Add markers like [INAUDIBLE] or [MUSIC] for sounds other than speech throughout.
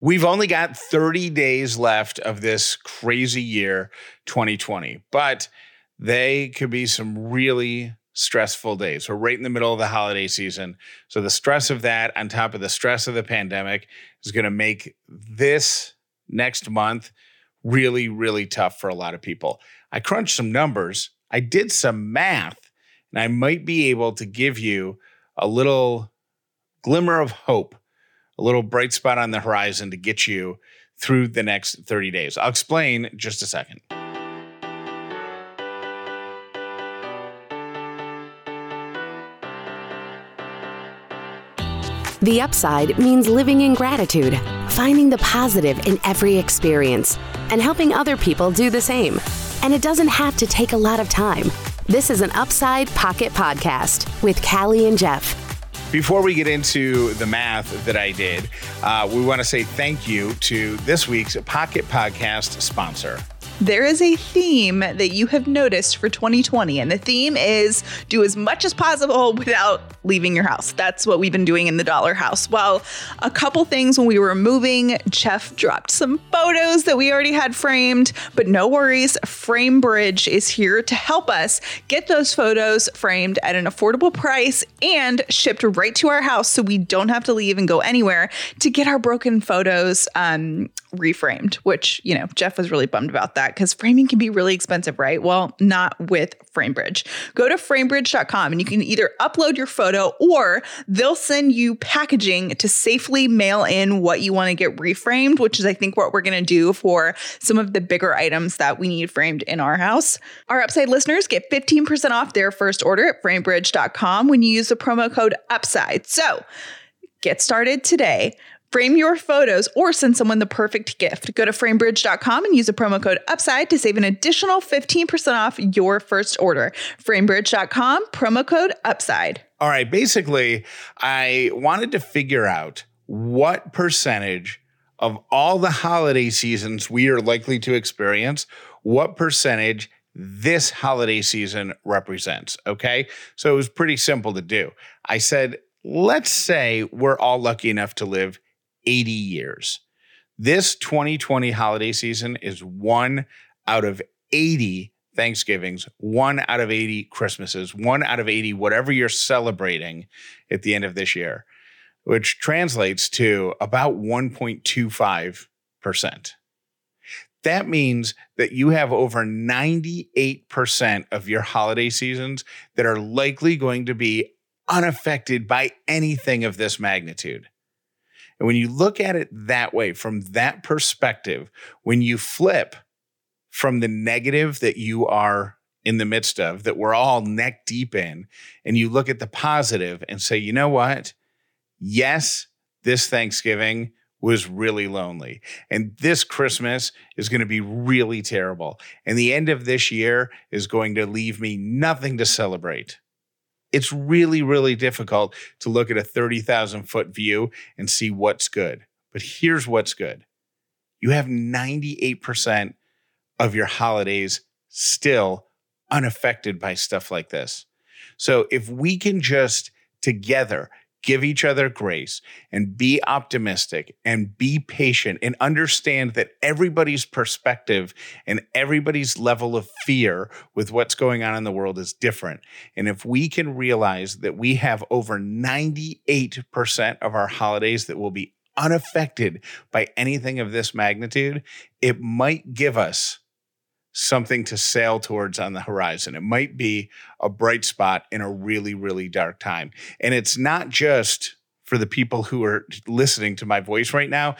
We've only got 30 days left of this crazy year, 2020, but they could be some really stressful days. We're right in the middle of the holiday season. So, the stress of that, on top of the stress of the pandemic, is going to make this next month really, really tough for a lot of people. I crunched some numbers, I did some math, and I might be able to give you a little glimmer of hope a little bright spot on the horizon to get you through the next 30 days. I'll explain just a second. The upside means living in gratitude, finding the positive in every experience, and helping other people do the same. And it doesn't have to take a lot of time. This is an Upside Pocket Podcast with Callie and Jeff. Before we get into the math that I did, uh, we want to say thank you to this week's Pocket Podcast sponsor. There is a theme that you have noticed for 2020, and the theme is do as much as possible without leaving your house. That's what we've been doing in the Dollar House. Well, a couple things when we were moving, Jeff dropped some photos that we already had framed, but no worries. FrameBridge is here to help us get those photos framed at an affordable price and shipped right to our house so we don't have to leave and go anywhere to get our broken photos um, reframed, which, you know, Jeff was really bummed about that because framing can be really expensive, right? Well, not with FrameBridge. Go to framebridge.com and you can either upload your photo or they'll send you packaging to safely mail in what you want to get reframed, which is, I think, what we're going to do for some of the bigger items that we need framed in our house. Our Upside listeners get 15% off their first order at framebridge.com when you use the promo code UPSIDE. So, Get started today Frame your photos or send someone the perfect gift. Go to framebridge.com and use a promo code UPSIDE to save an additional 15% off your first order. Framebridge.com, promo code UPSIDE. All right. Basically, I wanted to figure out what percentage of all the holiday seasons we are likely to experience, what percentage this holiday season represents. Okay. So it was pretty simple to do. I said, let's say we're all lucky enough to live 80 years. This 2020 holiday season is one out of 80 Thanksgivings, one out of 80 Christmases, one out of 80, whatever you're celebrating at the end of this year, which translates to about 1.25%. That means that you have over 98% of your holiday seasons that are likely going to be unaffected by anything of this magnitude. And when you look at it that way, from that perspective, when you flip from the negative that you are in the midst of, that we're all neck deep in, and you look at the positive and say, you know what? Yes, this Thanksgiving was really lonely. And this Christmas is going to be really terrible. And the end of this year is going to leave me nothing to celebrate it's really, really difficult to look at a 30,000 foot view and see what's good. But here's what's good you have 98% of your holidays still unaffected by stuff like this. So if we can just together give each other grace and be optimistic and be patient and understand that everybody's perspective and everybody's level of fear with what's going on in the world is different. And if we can realize that we have over 98% of our holidays that will be unaffected by anything of this magnitude, it might give us something to sail towards on the horizon. It might be a bright spot in a really, really dark time. And it's not just for the people who are listening to my voice right now.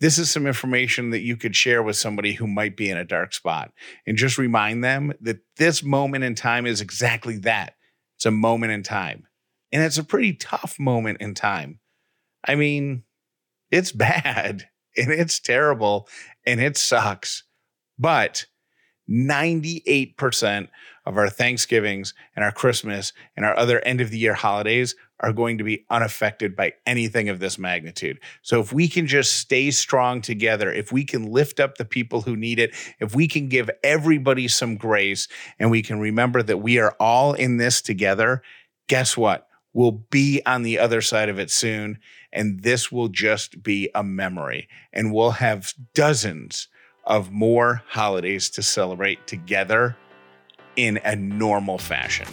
This is some information that you could share with somebody who might be in a dark spot and just remind them that this moment in time is exactly that. It's a moment in time. And it's a pretty tough moment in time. I mean, it's [LAUGHS] bad and it's terrible and it sucks. But 98% of our Thanksgivings and our Christmas and our other end of the year holidays are going to be unaffected by anything of this magnitude. So if we can just stay strong together, if we can lift up the people who need it, if we can give everybody some grace and we can remember that we are all in this together, guess what? We'll be on the other side of it soon, and this will just be a memory. And we'll have dozens of more holidays to celebrate together in a normal fashion.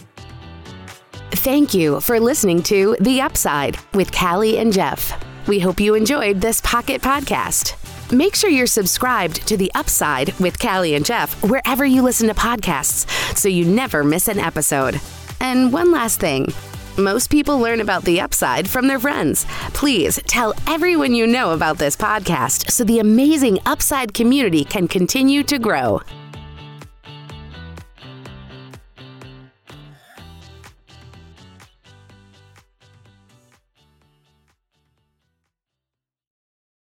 Thank you for listening to The Upside with Callie and Jeff. We hope you enjoyed this Pocket Podcast. Make sure you're subscribed to The Upside with Callie and Jeff wherever you listen to podcasts so you never miss an episode. And one last thing. Most people learn about the upside from their friends. Please tell everyone you know about this podcast so the amazing upside community can continue to grow.